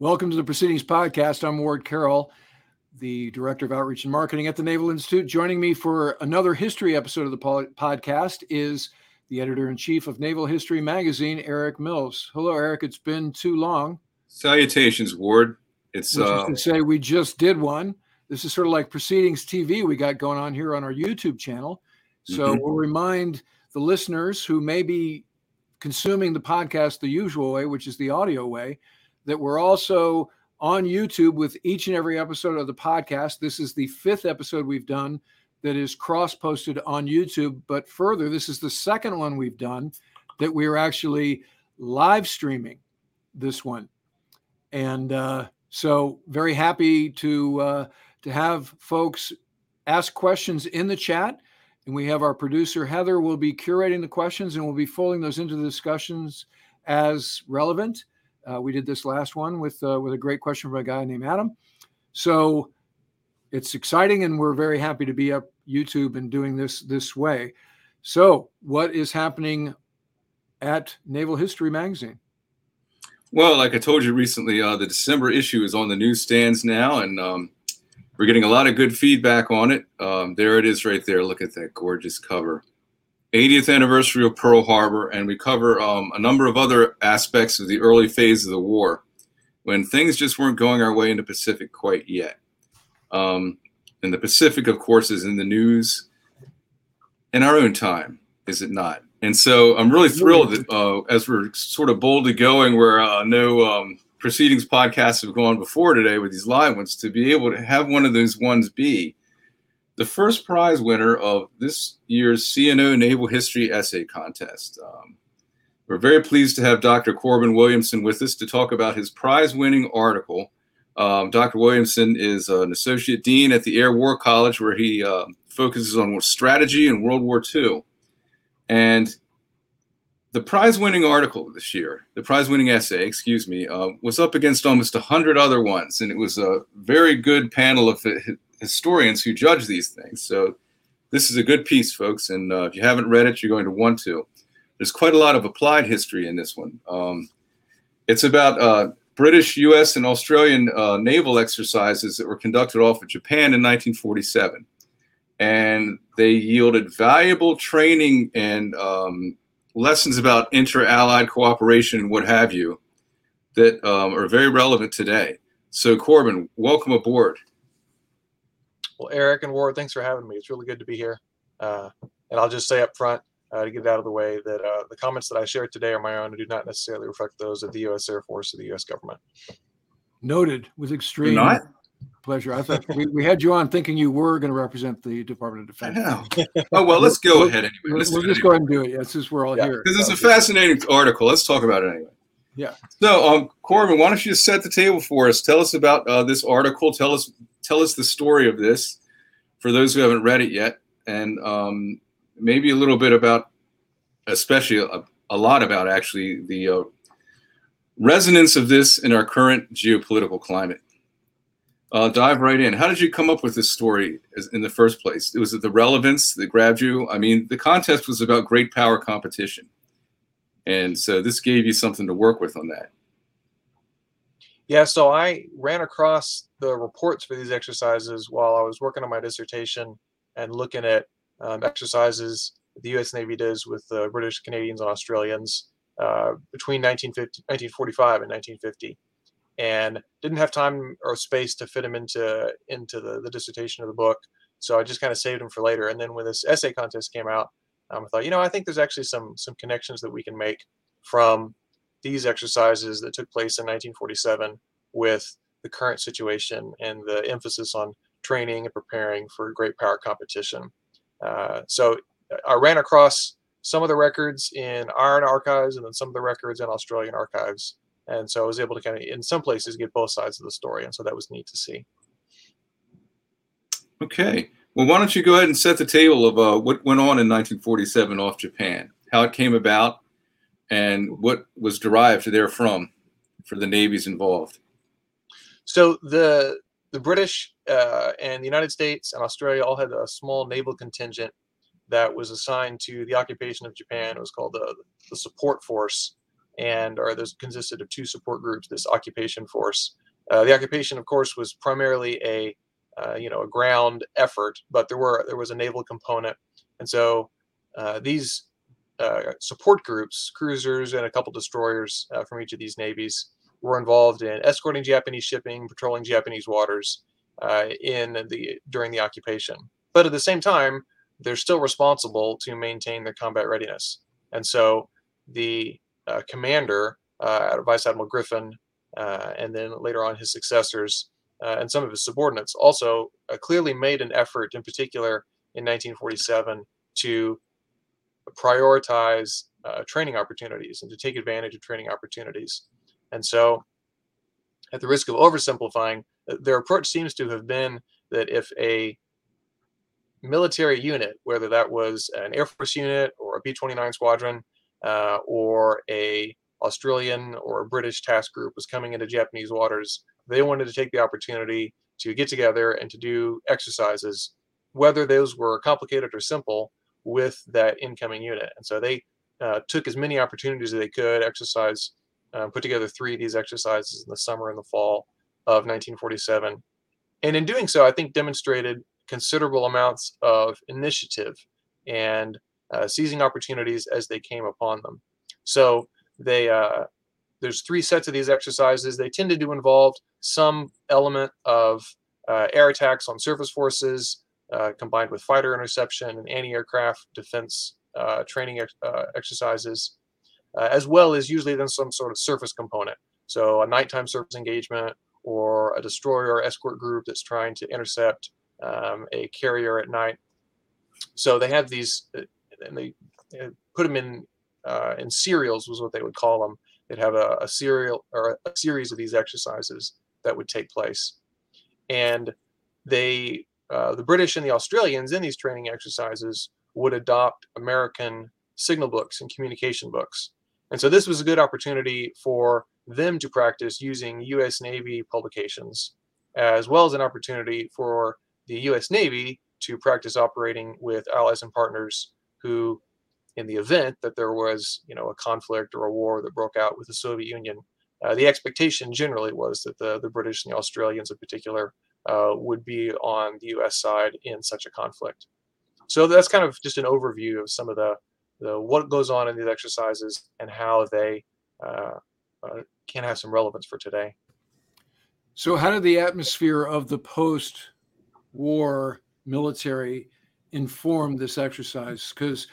Welcome to the Proceedings Podcast. I'm Ward Carroll, the Director of Outreach and Marketing at the Naval Institute. Joining me for another history episode of the podcast is the editor in chief of Naval History Magazine, Eric Mills. Hello, Eric. It's been too long. Salutations, Ward. It's uh, to say we just did one. This is sort of like Proceedings TV we got going on here on our YouTube channel. So mm-hmm. we'll remind the listeners who may be consuming the podcast the usual way, which is the audio way, that we're also on YouTube with each and every episode of the podcast. This is the fifth episode we've done that is cross posted on YouTube. But further, this is the second one we've done that we are actually live streaming this one. And uh, so, very happy to uh, to have folks ask questions in the chat. And we have our producer Heather will be curating the questions and we'll be folding those into the discussions as relevant. Uh, we did this last one with uh, with a great question from a guy named Adam. So it's exciting, and we're very happy to be up YouTube and doing this this way. So, what is happening at Naval History Magazine? Well, like I told you recently, uh, the December issue is on the newsstands now, and um, we're getting a lot of good feedback on it. Um, there it is, right there. Look at that gorgeous cover. 80th anniversary of Pearl Harbor, and we cover um, a number of other aspects of the early phase of the war when things just weren't going our way in the Pacific quite yet. Um, and the Pacific, of course, is in the news in our own time, is it not? And so I'm really thrilled that uh, as we're sort of boldly going where uh, no um, proceedings podcasts have gone before today with these live ones, to be able to have one of those ones be the first prize winner of this year's CNO Naval History Essay Contest. Um, we're very pleased to have Dr. Corbin Williamson with us to talk about his prize winning article. Um, Dr. Williamson is an associate dean at the Air War College, where he uh, focuses on strategy in World War II. And the prize winning article this year, the prize winning essay, excuse me, uh, was up against almost 100 other ones. And it was a very good panel of historians who judge these things. So this is a good piece, folks. And uh, if you haven't read it, you're going to want to. There's quite a lot of applied history in this one. Um, it's about uh, British, U.S., and Australian uh, naval exercises that were conducted off of Japan in 1947. And they yielded valuable training and um, lessons about inter allied cooperation and what have you that um, are very relevant today. So, Corbin, welcome aboard. Well, Eric and Ward, thanks for having me. It's really good to be here. Uh, and I'll just say up front uh, to get it out of the way that uh, the comments that I shared today are my own and do not necessarily reflect those of the U.S. Air Force or the U.S. government. Noted with extreme not? pleasure. I thought we, we had you on thinking you were going to represent the Department of Defense. oh well, let's go ahead anyway. Let's we'll, just anyway. go ahead and do it. Yeah, since we're all yeah. here. Because it's a fascinating article. Let's talk about it anyway. Yeah. So, um, Corbin, why don't you just set the table for us? Tell us about uh, this article. Tell us tell us the story of this, for those who haven't read it yet, and um, maybe a little bit about, especially a, a lot about actually the uh, resonance of this in our current geopolitical climate. Uh, dive right in. How did you come up with this story in the first place? Was it the relevance that grabbed you? I mean, the contest was about great power competition. And so this gave you something to work with on that. Yeah, so I ran across the reports for these exercises while I was working on my dissertation and looking at um, exercises the U.S. Navy does with the British, Canadians, and Australians uh, between 1945 and 1950, and didn't have time or space to fit them into into the, the dissertation of the book. So I just kind of saved them for later. And then when this essay contest came out, um, I thought, you know, I think there's actually some some connections that we can make from these exercises that took place in 1947 with the current situation and the emphasis on training and preparing for great power competition. Uh, so uh, I ran across some of the records in our archives and then some of the records in Australian archives. And so I was able to kind of, in some places, get both sides of the story. And so that was neat to see. Okay. Well, why don't you go ahead and set the table of uh, what went on in 1947 off Japan, how it came about, and what was derived therefrom for the navies involved. So the the British uh, and the United States and Australia all had a small naval contingent that was assigned to the occupation of Japan. It was called the, the support force, and or those consisted of two support groups. This occupation force. Uh, the occupation, of course, was primarily a uh, you know a ground effort, but there were there was a naval component, and so uh, these uh, support groups, cruisers and a couple destroyers uh, from each of these navies, were involved in escorting Japanese shipping, patrolling Japanese waters uh, in the during the occupation. But at the same time, they're still responsible to maintain their combat readiness, and so the commander, Vice Admiral Griffin, and then later on his successors uh, and some of his subordinates also uh, clearly made an effort, in particular in 1947, to prioritize uh, training opportunities and to take advantage of training opportunities. And so, at the risk of oversimplifying, uh, their approach seems to have been that if a military unit, whether that was an Air Force unit or a B 29 squadron uh, or a Australian or a British task group was coming into Japanese waters, they wanted to take the opportunity to get together and to do exercises, whether those were complicated or simple, with that incoming unit. And so they uh, took as many opportunities as they could, exercise, um, put together three of these exercises in the summer and the fall of 1947. And in doing so, I think demonstrated considerable amounts of initiative and uh, seizing opportunities as they came upon them. So they uh, there's three sets of these exercises. They tended to involve some element of uh, air attacks on surface forces, uh, combined with fighter interception and anti-aircraft defense uh, training ex- uh, exercises, uh, as well as usually then some sort of surface component. So a nighttime surface engagement or a destroyer or escort group that's trying to intercept um, a carrier at night. So they have these, uh, and they put them in in serials was what they would call them they'd have a, a serial or a series of these exercises that would take place and they uh, the british and the australians in these training exercises would adopt american signal books and communication books and so this was a good opportunity for them to practice using us navy publications as well as an opportunity for the us navy to practice operating with allies and partners who in the event that there was, you know, a conflict or a war that broke out with the Soviet Union, uh, the expectation generally was that the, the British and the Australians in particular uh, would be on the U.S. side in such a conflict. So that's kind of just an overview of some of the, the what goes on in these exercises and how they uh, uh can have some relevance for today. So, how did the atmosphere of the post-war military inform this exercise? Because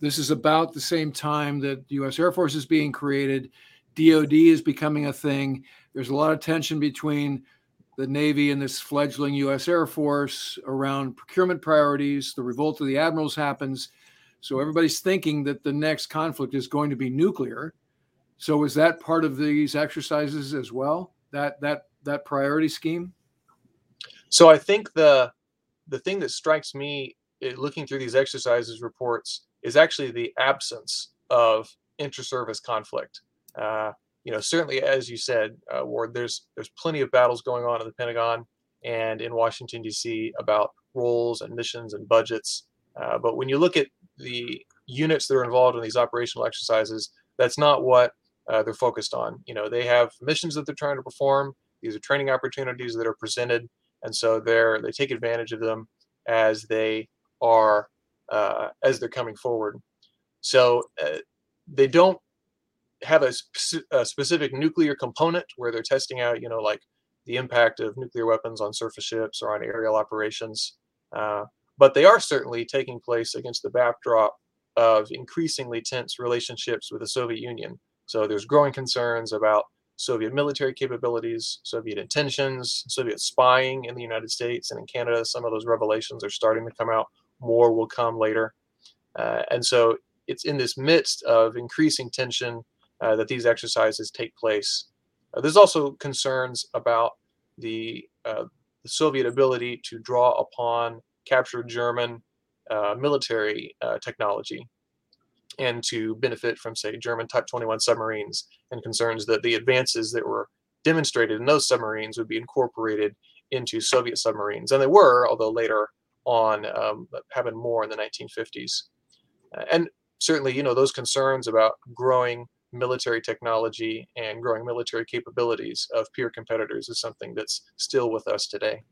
this is about the same time that the U.S. Air Force is being created. DoD is becoming a thing. There's a lot of tension between the Navy and this fledgling U.S. Air Force around procurement priorities. The revolt of the admirals happens. So everybody's thinking that the next conflict is going to be nuclear. So is that part of these exercises as well? That that that priority scheme? So I think the the thing that strikes me eh, looking through these exercises reports is actually the absence of inter-service conflict. Uh, you know, certainly as you said, uh, Ward, there's there's plenty of battles going on in the Pentagon and in Washington D.C. about roles and missions and budgets. Uh, but when you look at the units that are involved in these operational exercises, that's not what uh, they're focused on. You know, they have missions that they're trying to perform. These are training opportunities that are presented, and so they're they take advantage of them as they are uh, as they're coming forward. So uh, they don't have a, sp- a, specific nuclear component where they're testing out, you know, like the impact of nuclear weapons on surface ships or on aerial operations. Uh, but they are certainly taking place against the backdrop of increasingly tense relationships with the Soviet Union. So there's growing concerns about Soviet military capabilities, Soviet intentions, Soviet spying in the United States and in Canada. Some of those revelations are starting to come out more will come later. Uh, and so it's in this midst of increasing tension uh, that these exercises take place. Uh, there's also concerns about the, uh, the, Soviet ability to draw upon captured German uh, military uh, technology and to benefit from, say, German Type 21 submarines, and concerns that the advances that were demonstrated in those submarines would be incorporated into Soviet submarines. And they were, although later on um, happened more in the 1950s. And certainly, you know, those concerns about growing military technology and growing military capabilities of peer competitors is something that's still with us today.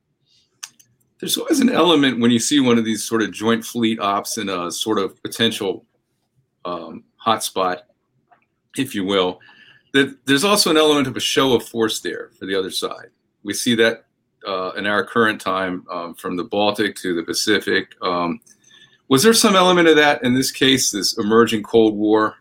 There's always an element when you see one of these sort of joint fleet ops in a sort of potential um, hotspot, if you will, that there's also an element of a show of force there for the other side. We see that uh, in our current time um, from the Baltic to the Pacific. Um, was there some element of that in this case, this emerging Cold War?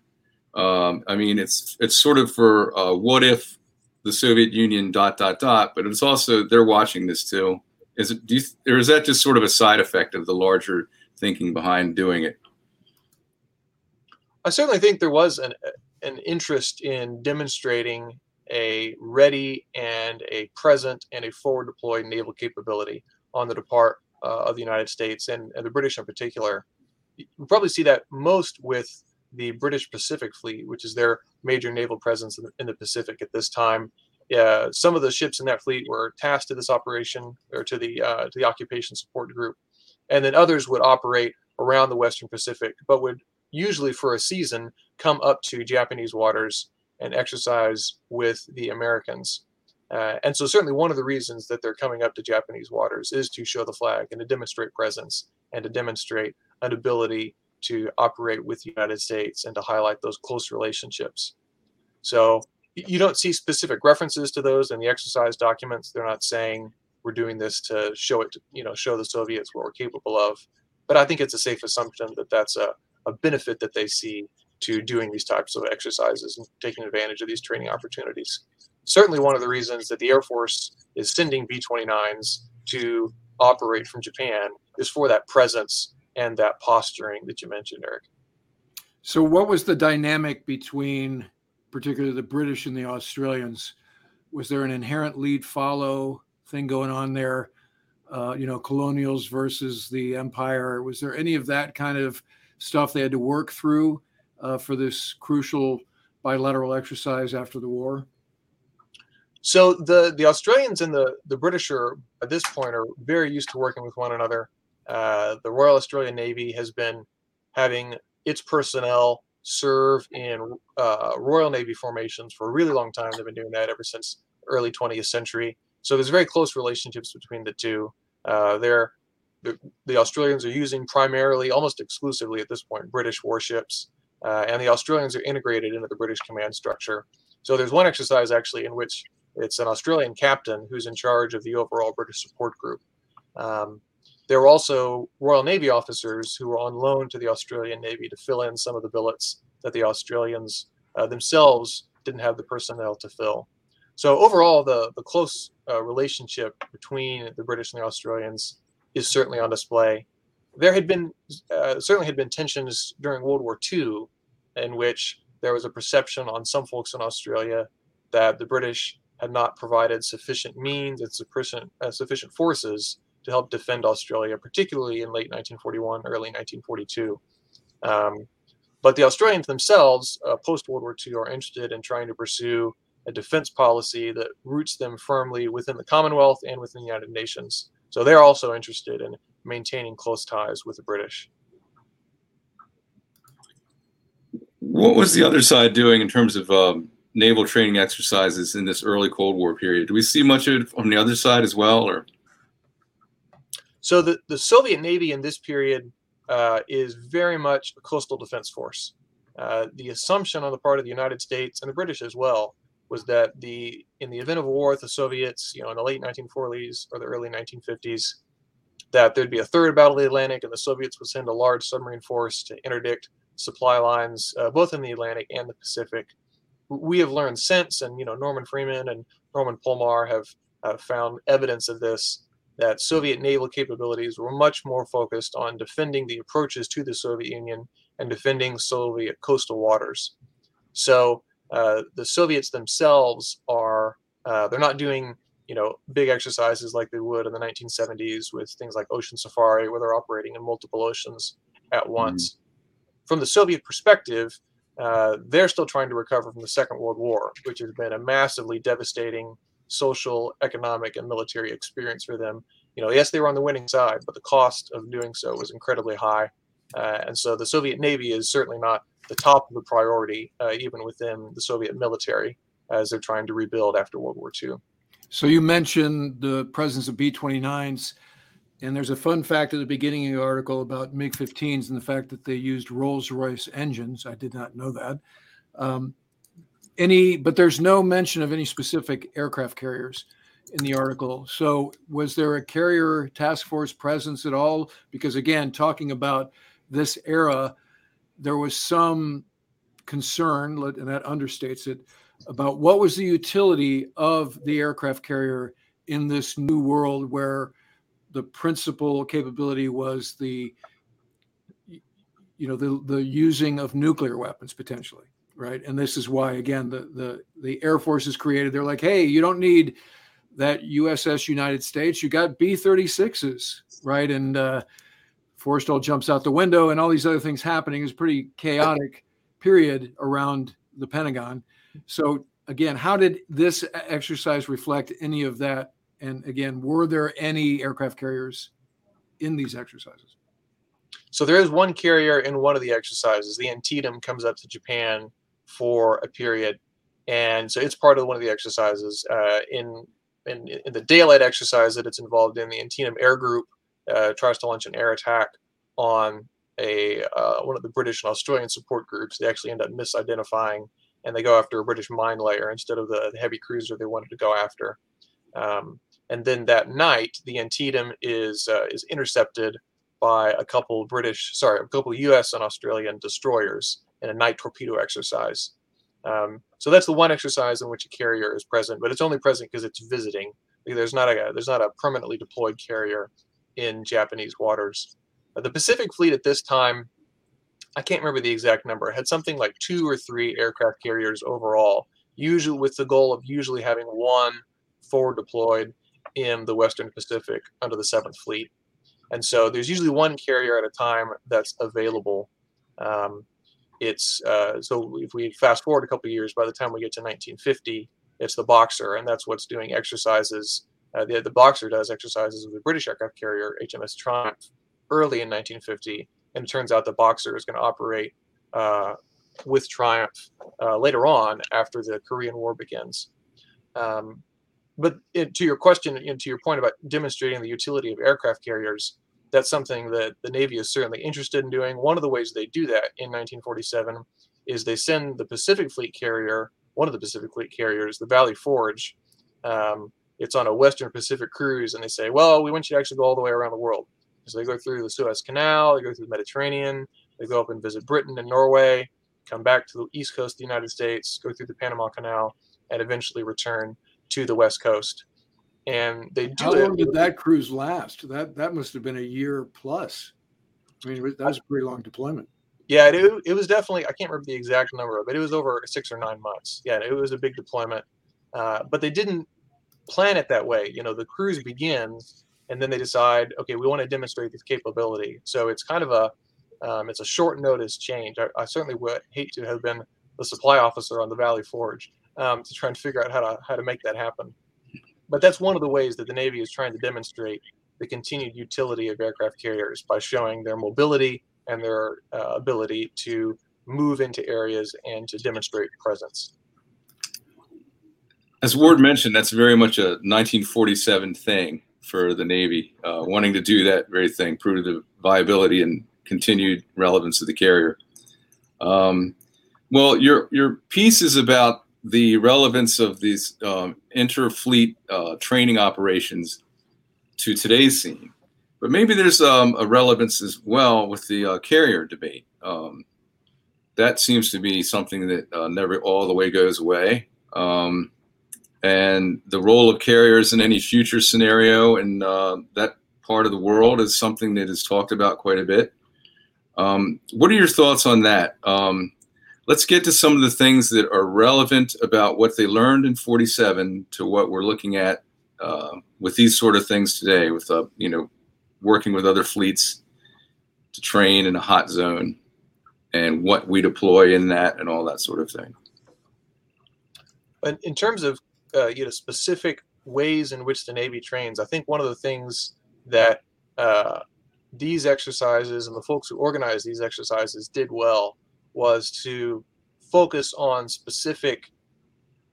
Um, I mean, it's it's sort of for uh, what if the Soviet Union dot dot dot, but it's also they're watching this too. Is it do you, or is that just sort of a side effect of the larger thinking behind doing it? I certainly think there was an an interest in demonstrating a ready and a present and a forward deployed naval capability on the depart uh, of the United States and, and, the British in particular. You probably see that most with the British Pacific Fleet, which is their major naval presence in the, in the Pacific at this time. Yeah, some of the ships in that fleet were tasked to this operation or to the uh, to the occupation support group, and then others would operate around the Western Pacific, but would usually for a season come up to Japanese waters and exercise with the Americans. Uh, and so, certainly, one of the reasons that they're coming up to Japanese waters is to show the flag and to demonstrate presence and to demonstrate an ability to operate with the United States and to highlight those close relationships. So, you don't see specific references to those in the exercise documents. They're not saying we're doing this to show it, to, you know, show the Soviets what we're capable of. But I think it's a safe assumption that that's a, a benefit that they see to doing these types of exercises and taking advantage of these training opportunities. Certainly, one of the reasons that the Air Force is sending B 29s to operate from Japan is for that presence and that posturing that you mentioned, Eric. So, what was the dynamic between, particularly the British and the Australians? Was there an inherent lead follow thing going on there? Uh, you know, colonials versus the empire. Was there any of that kind of stuff they had to work through uh, for this crucial bilateral exercise after the war? So the the Australians and the the British are at this point are very used to working with one another. Uh, the Royal Australian Navy has been having its personnel serve in uh, Royal Navy formations for a really long time. They've been doing that ever since early 20th century. So there's very close relationships between the two. Uh, they're the, Australians are using primarily, almost exclusively at this point, British warships, uh, and the Australians are integrated into the British command structure. So there's one exercise actually in which it's an Australian captain who's in charge of the overall British support group. Um, there were also Royal Navy officers who were on loan to the Australian Navy to fill in some of the billets that the Australians uh, themselves didn't have the personnel to fill. So overall, the the close uh, relationship between the British and the Australians is certainly on display. There had been uh, certainly had been tensions during World War II, in which there was a perception on some folks in Australia that the British had not provided sufficient means and sufficient uh, sufficient forces to help defend Australia, particularly in late 1941, early 1942. Um, but the Australians themselves, uh, post World War II, are interested in trying to pursue a defense policy that roots them firmly within the Commonwealth and within the United Nations. So they're also interested in maintaining close ties with the British. What was the other side doing in terms of um, naval training exercises in this early Cold War period? Do we see much of it from the other side as well, or? So the, the Soviet Navy in this period uh, is very much a coastal defense force. Uh, the assumption on the part of the United States and the British as well was that the in the event of war with the Soviets, you know, in the late 1940s or the early 1950s, that there'd be a third battle of the Atlantic, and the Soviets would send a large submarine force to interdict supply lines uh, both in the Atlantic and the Pacific. We have learned since, and you know, Norman Friedman and Norman Polmar have, have found evidence of this that Soviet naval capabilities were much more focused on defending the approaches to the Soviet Union and defending Soviet coastal waters. So uh, the Soviets themselves are uh, they're not doing you know big exercises like they would in the 1970s with things like Ocean Safari, where they're operating in multiple oceans at mm-hmm. once. Mm-hmm. From the Soviet perspective, uh, they're still trying to recover from the Second World War, which has been a massively devastating social, economic, and military experience for them. You know, yes, they were on the winning side, but the cost of doing so was incredibly high. Uh, and so the Soviet Navy is certainly not the top of the priority, uh, even within the Soviet military, as they're trying to rebuild after World War II. So you mentioned the presence of B-29s, and there's a fun fact at the beginning of the article about MiG-15s and the fact that they used Rolls-Royce engines. I did not know that. Um, any, but there's no mention of any specific aircraft carriers in the article. So was there a carrier task force presence at all? Because again, talking about this era, there was some concern, and that understates it, about what was the utility of the aircraft carrier in this new world where the principal capability was the you know the the using of nuclear weapons potentially right? And this is why again the the the air force is created. They're like hey you don't need that uss united states. You got b-36s right? And uh forrestal jumps out the window and all these other things happening is pretty chaotic period around the pentagon. So again how did this exercise reflect any of that? And again were there any aircraft carriers in these exercises? So there is one carrier in one of the exercises. The antietam comes up to japan for a period. And so it's part of one of the exercises. Uh, in, in, in the daylight exercise that it's involved in, the Antietam Air Group uh, tries to launch an air attack on a uh, one of the British and Australian support groups. They actually end up misidentifying, and they go after a British mine layer instead of the, the heavy cruiser they wanted to go after. Um, and then that night, the Antietam is uh, is intercepted by a couple British, sorry, a couple U.S. and Australian destroyers in a night torpedo exercise. Um, so that's the one exercise in which a carrier is present, but it's only present because it's visiting. There's not a there's not a permanently deployed carrier in Japanese waters. Uh, the Pacific Fleet at this time, I can't remember the exact number, had something like two or three aircraft carriers overall, usually with the goal of usually having one forward deployed in the Western Pacific under the Seventh Fleet. And so there's usually one carrier at a time that's available. Um, it's uh, so if we fast forward a couple years, by the time we get to 1950, it's the Boxer, and that's what's doing exercises. Uh, the, the Boxer does exercises with the British aircraft carrier HMS Triumph early in 1950, and it turns out the Boxer is going to operate uh, with Triumph uh, later on after the Korean War begins. Um, but it, to your question, and to your point about demonstrating the utility of aircraft carriers, that's something that the Navy is certainly interested in doing. One of the ways they do that in 1947 is they send the Pacific Fleet carrier, one of the Pacific Fleet carriers, the Valley Forge. Um, it's on a Western Pacific cruise, and they say, "Well, we want you to actually go all the way around the world." So they go through the Suez Canal, they go through the Mediterranean, they go up and visit Britain and Norway, come back to the east coast of the United States, go through the Panama Canal, and eventually return to the west coast and they do How long did that cruise last? That that must have been a year plus. I mean, that was a pretty long deployment. Yeah, it, it was definitely. I can't remember the exact number, but it was over six or nine months. Yeah, it was a big deployment, uh, but they didn't plan it that way. You know, the cruise begins, and then they decide, okay, we want to demonstrate this capability. So it's kind of a um, it's a short notice change. I, I, certainly would hate to have been the supply officer on the Valley Forge um, to try and figure out how to how to make that happen but that's one of the ways that the Navy is trying to demonstrate the continued utility of aircraft carriers by showing their mobility and their uh, ability to move into areas and to demonstrate presence. As Ward mentioned, that's very much a 1947 thing for the Navy, uh, wanting to do that very thing, prove the viability and continued relevance of the carrier. Um, well, your your piece is about the relevance of these um, interfleet uh, training operations to today's scene. But maybe there's um, a relevance as well with the uh, carrier debate. Um, that seems to be something that uh, never all the way goes away. Um, and the role of carriers in any future scenario in uh, that part of the world is something that is talked about quite a bit. Um, what are your thoughts on that? Let's get to some of the things that are relevant about what they learned in 47 to what we're looking at uh, with these sort of things today with uh, you know working with other fleets to train in a hot zone and what we deploy in that and all that sort of thing. In, in terms of uh, you know specific ways in which the navy trains i think one of the things that uh, these exercises and the folks who organize these exercises did well was to focus on specific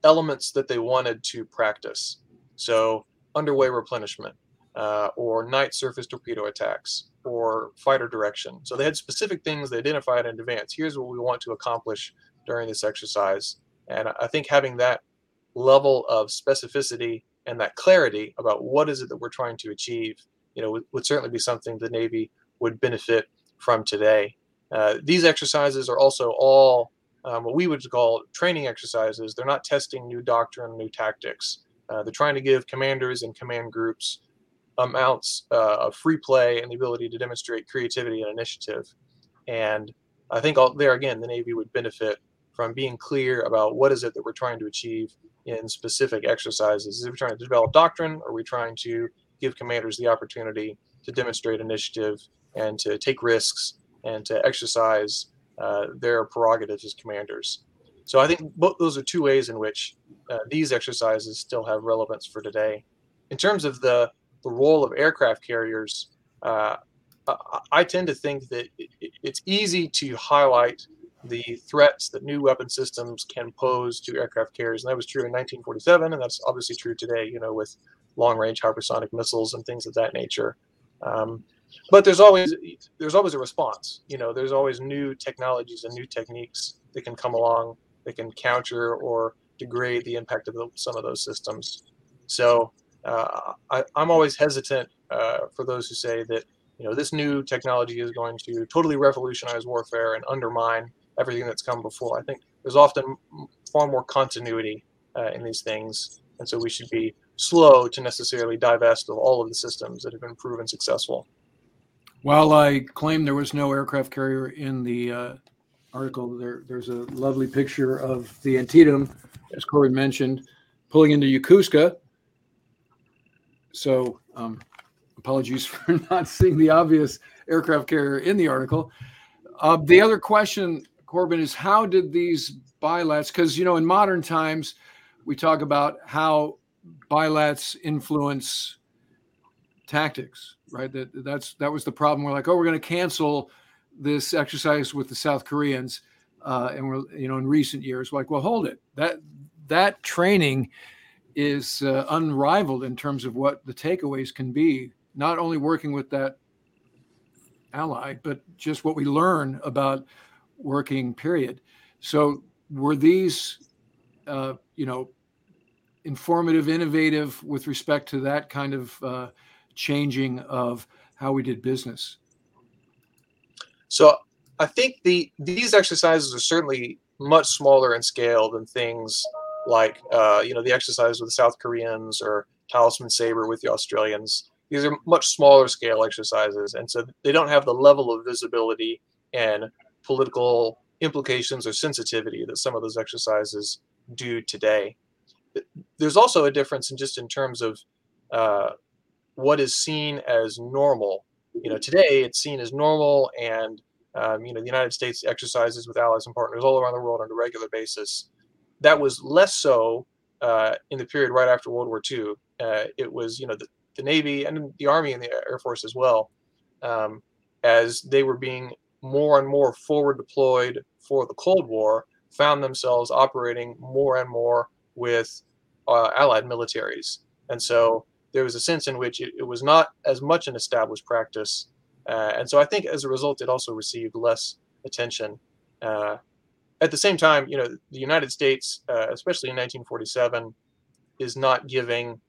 elements that they wanted to practice. So, underway replenishment, uh, or night surface torpedo attacks, or fighter direction. So, they had specific things they identified in advance. Here's what we want to accomplish during this exercise. And I think having that level of specificity and that clarity about what is it that we're trying to achieve, you know, would, would certainly be something the Navy would benefit from today. Uh, these exercises are also all um, what we would call training exercises. They're not testing new doctrine, new tactics. Uh, they're trying to give commanders and command groups amounts uh, of free play and the ability to demonstrate creativity and initiative. And I think all, there again, the Navy would benefit from being clear about what is it that we're trying to achieve in specific exercises. Is we trying to develop doctrine? Or are we trying to give commanders the opportunity to demonstrate initiative and to take risks and to exercise uh, their prerogatives as commanders? So I think both those are two ways in which uh, these exercises still have relevance for today. In terms of the, the role of aircraft carriers, uh, I tend to think that it's easy to highlight the threats that new weapon systems can pose to aircraft carriers. And that was true in 1947, and that's obviously true today, you know, with long range hypersonic missiles and things of that nature. Um, but there's always there's always a response. You know, there's always new technologies and new techniques that can come along that can counter or degrade the impact of the, some of those systems. So uh, I, am always hesitant uh, for those who say that you know this new technology is going to totally revolutionize warfare and undermine everything that's come before. I think there's often far more continuity uh, in these things, and so we should be slow to necessarily divest of all of the systems that have been proven successful. While I claim there was no aircraft carrier in the uh, article, there, there's a lovely picture of the Antietam, as Corey mentioned, pulling into Yokosuka. So, um, apologies for not seeing the obvious aircraft carrier in the article. Uh, the other question Corbin, is how did these bilats, because, you know, in modern times, we talk about how bilats influence tactics, right? That that's that was the problem. We're like, oh, we're going to cancel this exercise with the South Koreans, uh, and we're you know in recent years, like, well, hold it. That that training is uh, unrivaled in terms of what the takeaways can be. Not only working with that ally, but just what we learn about working period. So were these, uh, you know, informative, innovative with respect to that kind of uh, changing of how we did business? So I think the these exercises are certainly much smaller in scale than things like uh, you know the exercise with the South Koreans or Talisman Sabre with the Australians. These are much smaller scale exercises, and so they don't have the level of visibility and political implications or sensitivity that some of those exercises do today. There's also a difference in just in terms of uh, what is seen as normal. You know, today it's seen as normal, and um, you know, the United States exercises with allies and partners all around the world on a regular basis. That was less so uh, in the period right after World War II. Uh, it was, you know, the, the, Navy and the Army and the Air Force as well, um, as they were being more and more forward deployed for the Cold War found themselves operating more and more with uh, allied militaries. And so there was a sense in which it, it was not as much an established practice. Uh, and so I think as a result, it also received less attention. Uh, at the same time, you know, the United States, uh, especially in 1947, is not giving,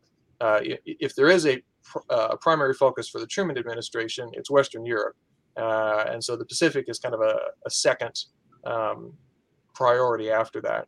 uh, if there is a, uh, a primary focus for the Truman administration, it's Western Europe. Uh, and so the Pacific is kind of a, a second um, priority after that.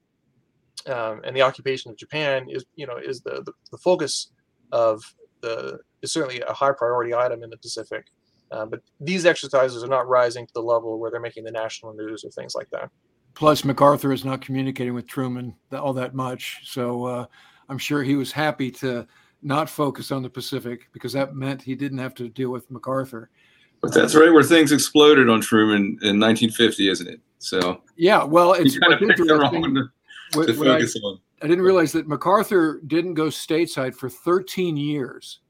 Um, and the occupation of Japan is, you know, is the, the, the, focus of the is certainly a high priority item in the Pacific. Uh, but these exercises are not rising to the level where they're making the national news or things like that. Plus, MacArthur is not communicating with Truman all that much, so uh, I'm sure he was happy to not focus on the Pacific because that meant he didn't have to deal with MacArthur. But that's right where things exploded on Truman in 1950, isn't it? So yeah, well, it's kind of picked the wrong to, what, to focus I, on. I didn't realize that MacArthur didn't go stateside for 13 years.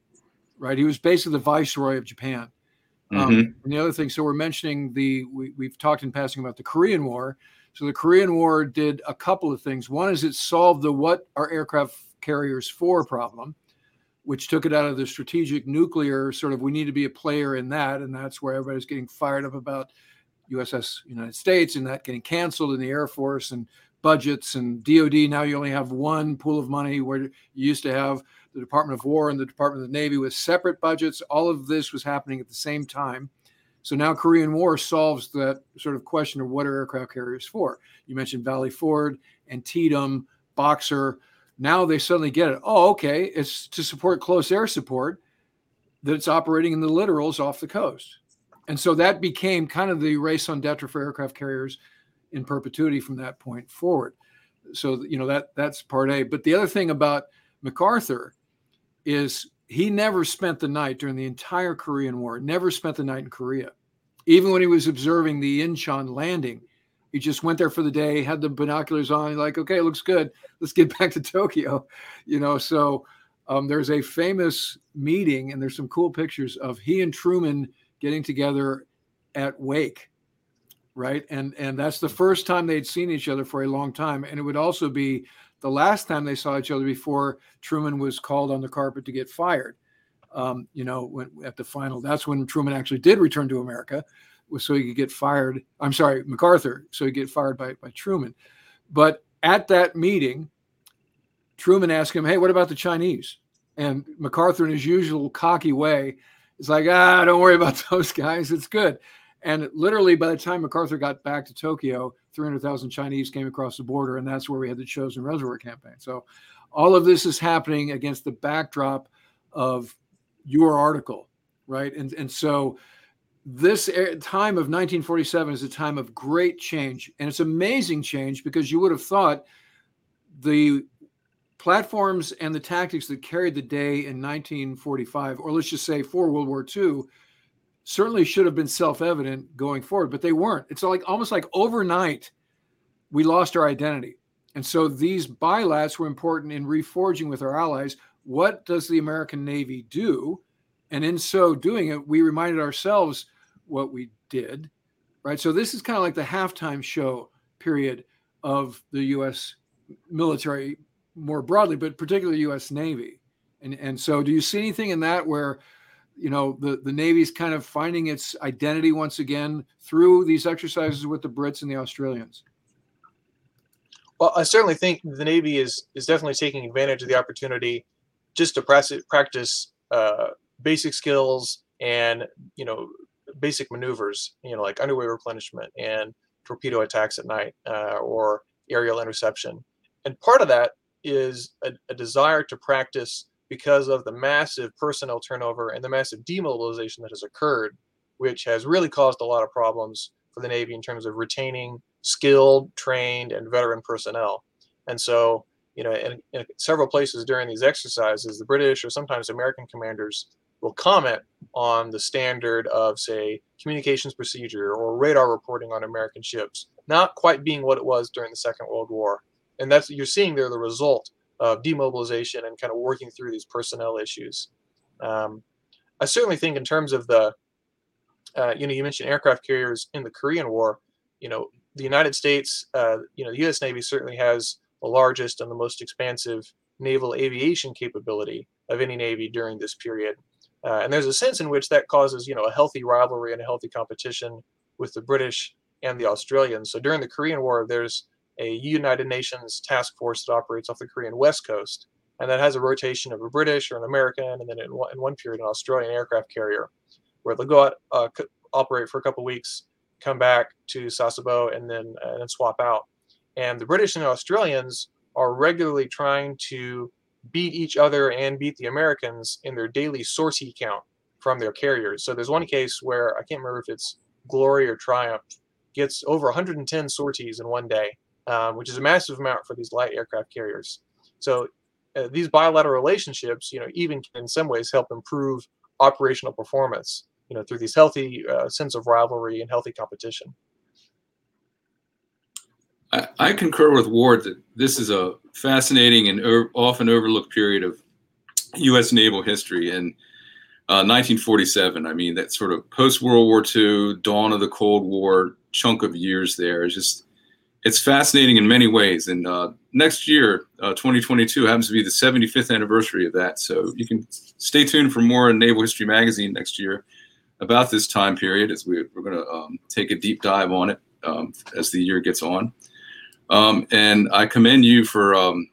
Right, he was basically the viceroy of Japan. Um, mm-hmm. And the other thing, so we're mentioning the we, we've talked in passing about the Korean War. So the Korean War did a couple of things. One is it solved the what are aircraft carriers for problem, which took it out of the strategic nuclear sort of we need to be a player in that, and that's where everybody's getting fired up about USS United States and that getting canceled in the Air Force and budgets and DoD. Now you only have one pool of money where you used to have the Department of War and the Department of the Navy with separate budgets. All of this was happening at the same time. So now Korean War solves that sort of question of what are aircraft carriers for. You mentioned Valley Forge, Antietam, Boxer. Now they suddenly get it. Oh, okay, it's to support close air support that it's operating in the littorals off the coast. And so that became kind of the raison d'etre for aircraft carriers in perpetuity from that point forward. So you know that that's part A. But the other thing about MacArthur is he never spent the night during the entire Korean War. Never spent the night in Korea, even when he was observing the Incheon landing. He just went there for the day, had the binoculars on, like, okay, looks good. Let's get back to Tokyo. You know, so um, there's a famous meeting, and there's some cool pictures of he and Truman getting together at Wake, right? And and that's the first time they'd seen each other for a long time, and it would also be the last time they saw each other before Truman was called on the carpet to get fired. Um, you know, when, at the final, that's when Truman actually did return to America, so he could get fired. I'm sorry, MacArthur, so he get fired by by Truman. But at that meeting, Truman asked him, "Hey, what about the Chinese?" And MacArthur, in his usual cocky way, is like, ah, don't worry about those guys. It's good. And literally, by the time MacArthur got back to Tokyo, 300,000 Chinese came across the border, and that's where we had the Chosin Reservoir campaign. So, all of this is happening against the backdrop of your article, right? And and so, this time of 1947 is a time of great change, and it's amazing change because you would have thought the platforms and the tactics that carried the day in 1945, or let's just say for World War II, certainly should have been self-evident going forward, but they weren't. It's like almost like overnight we lost our identity. And so these bilats were important in reforging with our allies. What does the American Navy do? And in so doing it, we reminded ourselves what we did, right? So this is kind of like the halftime show period of the U.S. military more broadly, but particularly U.S. Navy. And and so, do you see anything in that where, you know, the the Navy's kind of finding its identity once again through these exercises with the Brits and the Australians? Well, I certainly think the Navy is is definitely taking advantage of the opportunity just to practice uh, basic skills and you know basic maneuvers, you know, like underway replenishment and torpedo attacks at night uh, or aerial interception. And part of that is a, a desire to practice because of the massive personnel turnover and the massive demobilization that has occurred, which has really caused a lot of problems for the Navy in terms of retaining skilled, trained, and veteran personnel. And so, you know, in, in, several places during these exercises, the British or sometimes American commanders will comment on the standard of, say, communications procedure or radar reporting on American ships, not quite being what it was during the Second World War and that's you're seeing there the result of demobilization and kind of working through these personnel issues. Um, I certainly think in terms of the, uh, you know, you mentioned aircraft carriers in the Korean War. You know, the United States, uh, you know, the U.S. Navy certainly has the largest and the most expansive naval aviation capability of any navy during this period. Uh, and there's a sense in which that causes, you know, a healthy rivalry and a healthy competition with the British and the Australians. So during the Korean War, there's a United Nations task force that operates off the Korean west coast, and that has a rotation of a British or an American, and then in one, in one period an Australian aircraft carrier, where they'll go out, uh, operate for a couple weeks, come back to Sasebo, and then and swap out. And the British and the Australians are regularly trying to beat each other and beat the Americans in their daily sortie count from their carriers. So there's one case where I can't remember if it's Glory or Triumph gets over 110 sorties in one day um, which is a massive amount for these light aircraft carriers. So uh, these bilateral relationships, you know, even can in some ways help improve operational performance, you know, through these healthy uh, sense of rivalry and healthy competition. I, I concur with Ward that this is a fascinating and often overlooked period of U.S. naval history, and uh, 1947. I mean, that sort of post World War II, dawn of the Cold War chunk of years there is just it's fascinating in many ways. And uh, next year, uh, 2022, happens to be the 75th anniversary of that. So you can stay tuned for more in Naval History Magazine next year about this time period as we, are going to um, take a deep dive on it um, as the year gets on. Um, and I commend you for um,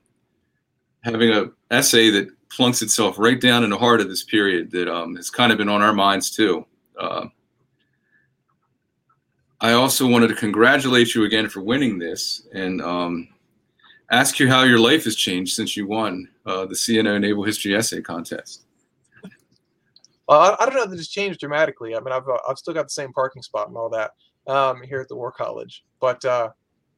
having an essay that plunks itself right down in the heart of this period that um, has kind of been on our minds too. Uh, I also wanted to congratulate you again for winning this and um, ask you how your life has changed since you won uh, the CNO Naval History Essay Contest. Well, I, don't know that it's changed dramatically. I mean, I've, uh, I've still got the same parking spot and all that um, here at the War College, but uh,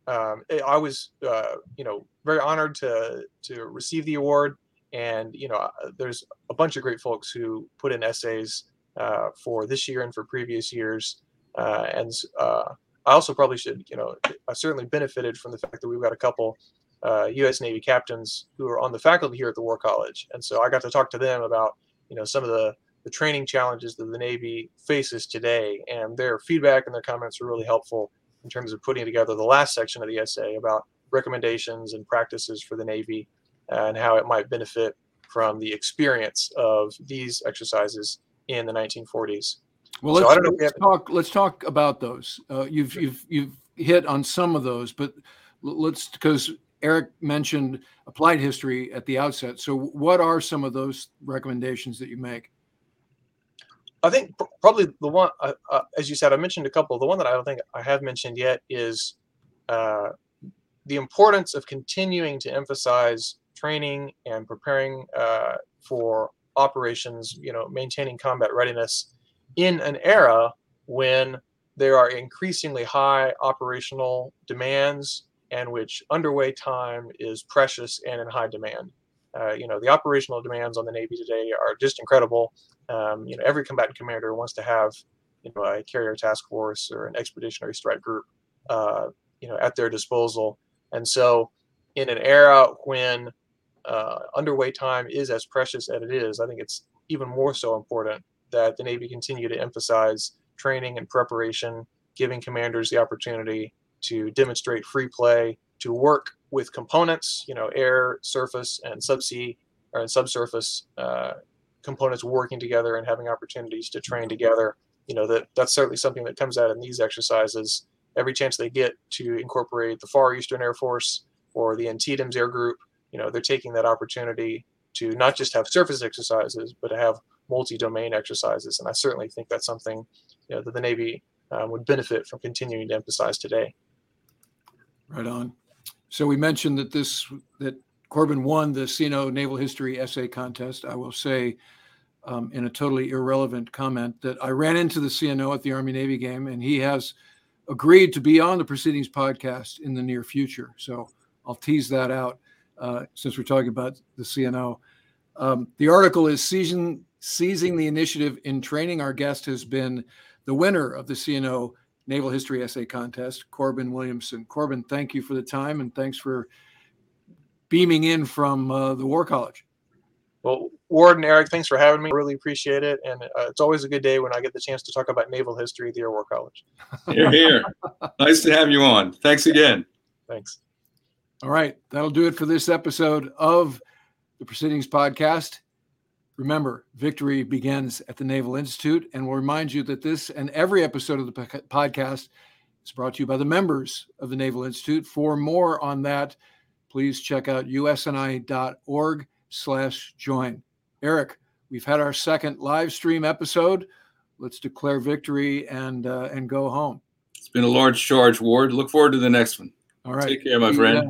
um, I was, uh, you know, very honored to to receive the award. And you know, uh, there's a bunch of great folks who put in essays uh, for this year and for previous years. Uh, and uh, I also probably should, you know, I certainly benefited from the fact that we've got a couple U.S. Navy captains who are on the faculty here at the War College, and so I got to talk to them about, you know, some of the the training challenges that the Navy faces today, and their feedback and their comments were really helpful in terms of putting together the last section of the essay about recommendations and practices for the Navy and how it might benefit from the experience of these exercises in the 1940s. Well, let's, so let's talk. Let's talk about those. Uh, you've you've you've hit on some of those, but let's because Eric mentioned applied history at the outset. So, what are some of those recommendations that you make? I think probably the one, uh, uh, as you said, I mentioned a couple. The one that I don't think I have mentioned yet is uh, the importance of continuing to emphasize training and preparing uh, for operations. You know, maintaining combat readiness in an era when there are increasingly high operational demands and which underway time is precious and in high demand. Uh, you know, the operational demands on the Navy today are just incredible. Um, you know, every combatant commander wants to have, you know, a carrier task force or an expeditionary strike group, uh, you know, at their disposal. And so, in an era when uh, underway time is as precious as it is, I think it's even more so important that the Navy continue to emphasize training and preparation, giving commanders the opportunity to demonstrate free play, to work with components, you know, air, surface, and subsea or in subsurface uh, components working together and having opportunities to train together. You know, that that's certainly something that comes out in these exercises. Every chance they get to incorporate the Far Eastern Air Force or the Antietam's Air Group, you know, they're taking that opportunity to not just have surface exercises, but to have multi-domain exercises. And I certainly think that's something you know, that the Navy um, would benefit from continuing to emphasize today. Right on. So we mentioned that this that Corbin won the CNO Naval History Essay Contest. I will say, um, in a totally irrelevant comment, that I ran into the CNO at the Army Navy game, and he has agreed to be on the Proceedings podcast in the near future. So I'll tease that out uh, since we're talking about the CNO. Um, the article is season seizing the initiative in training. Our guest has been the winner of the CNO Naval History Essay Contest, Corbin Williamson. Corbin, thank you for the time and thanks for beaming in from uh, the War College. Well, Ward and Eric, thanks for having me. I really appreciate it. And uh, it's always a good day when I get the chance to talk about naval history at the Air War College. You're here. nice to have you on. Thanks again. Thanks. All right. That'll do it for this episode of the Proceedings Podcast. Remember, victory begins at the Naval Institute, and we'll remind you that this and every episode of the podcast is brought to you by the members of the Naval Institute. For more on that, please check out usni.org slash join. Eric, we've had our second live stream episode. Let's declare victory and uh, and go home. It's been a large charge, Ward. Look forward to the next one. All right. Take care, my friend.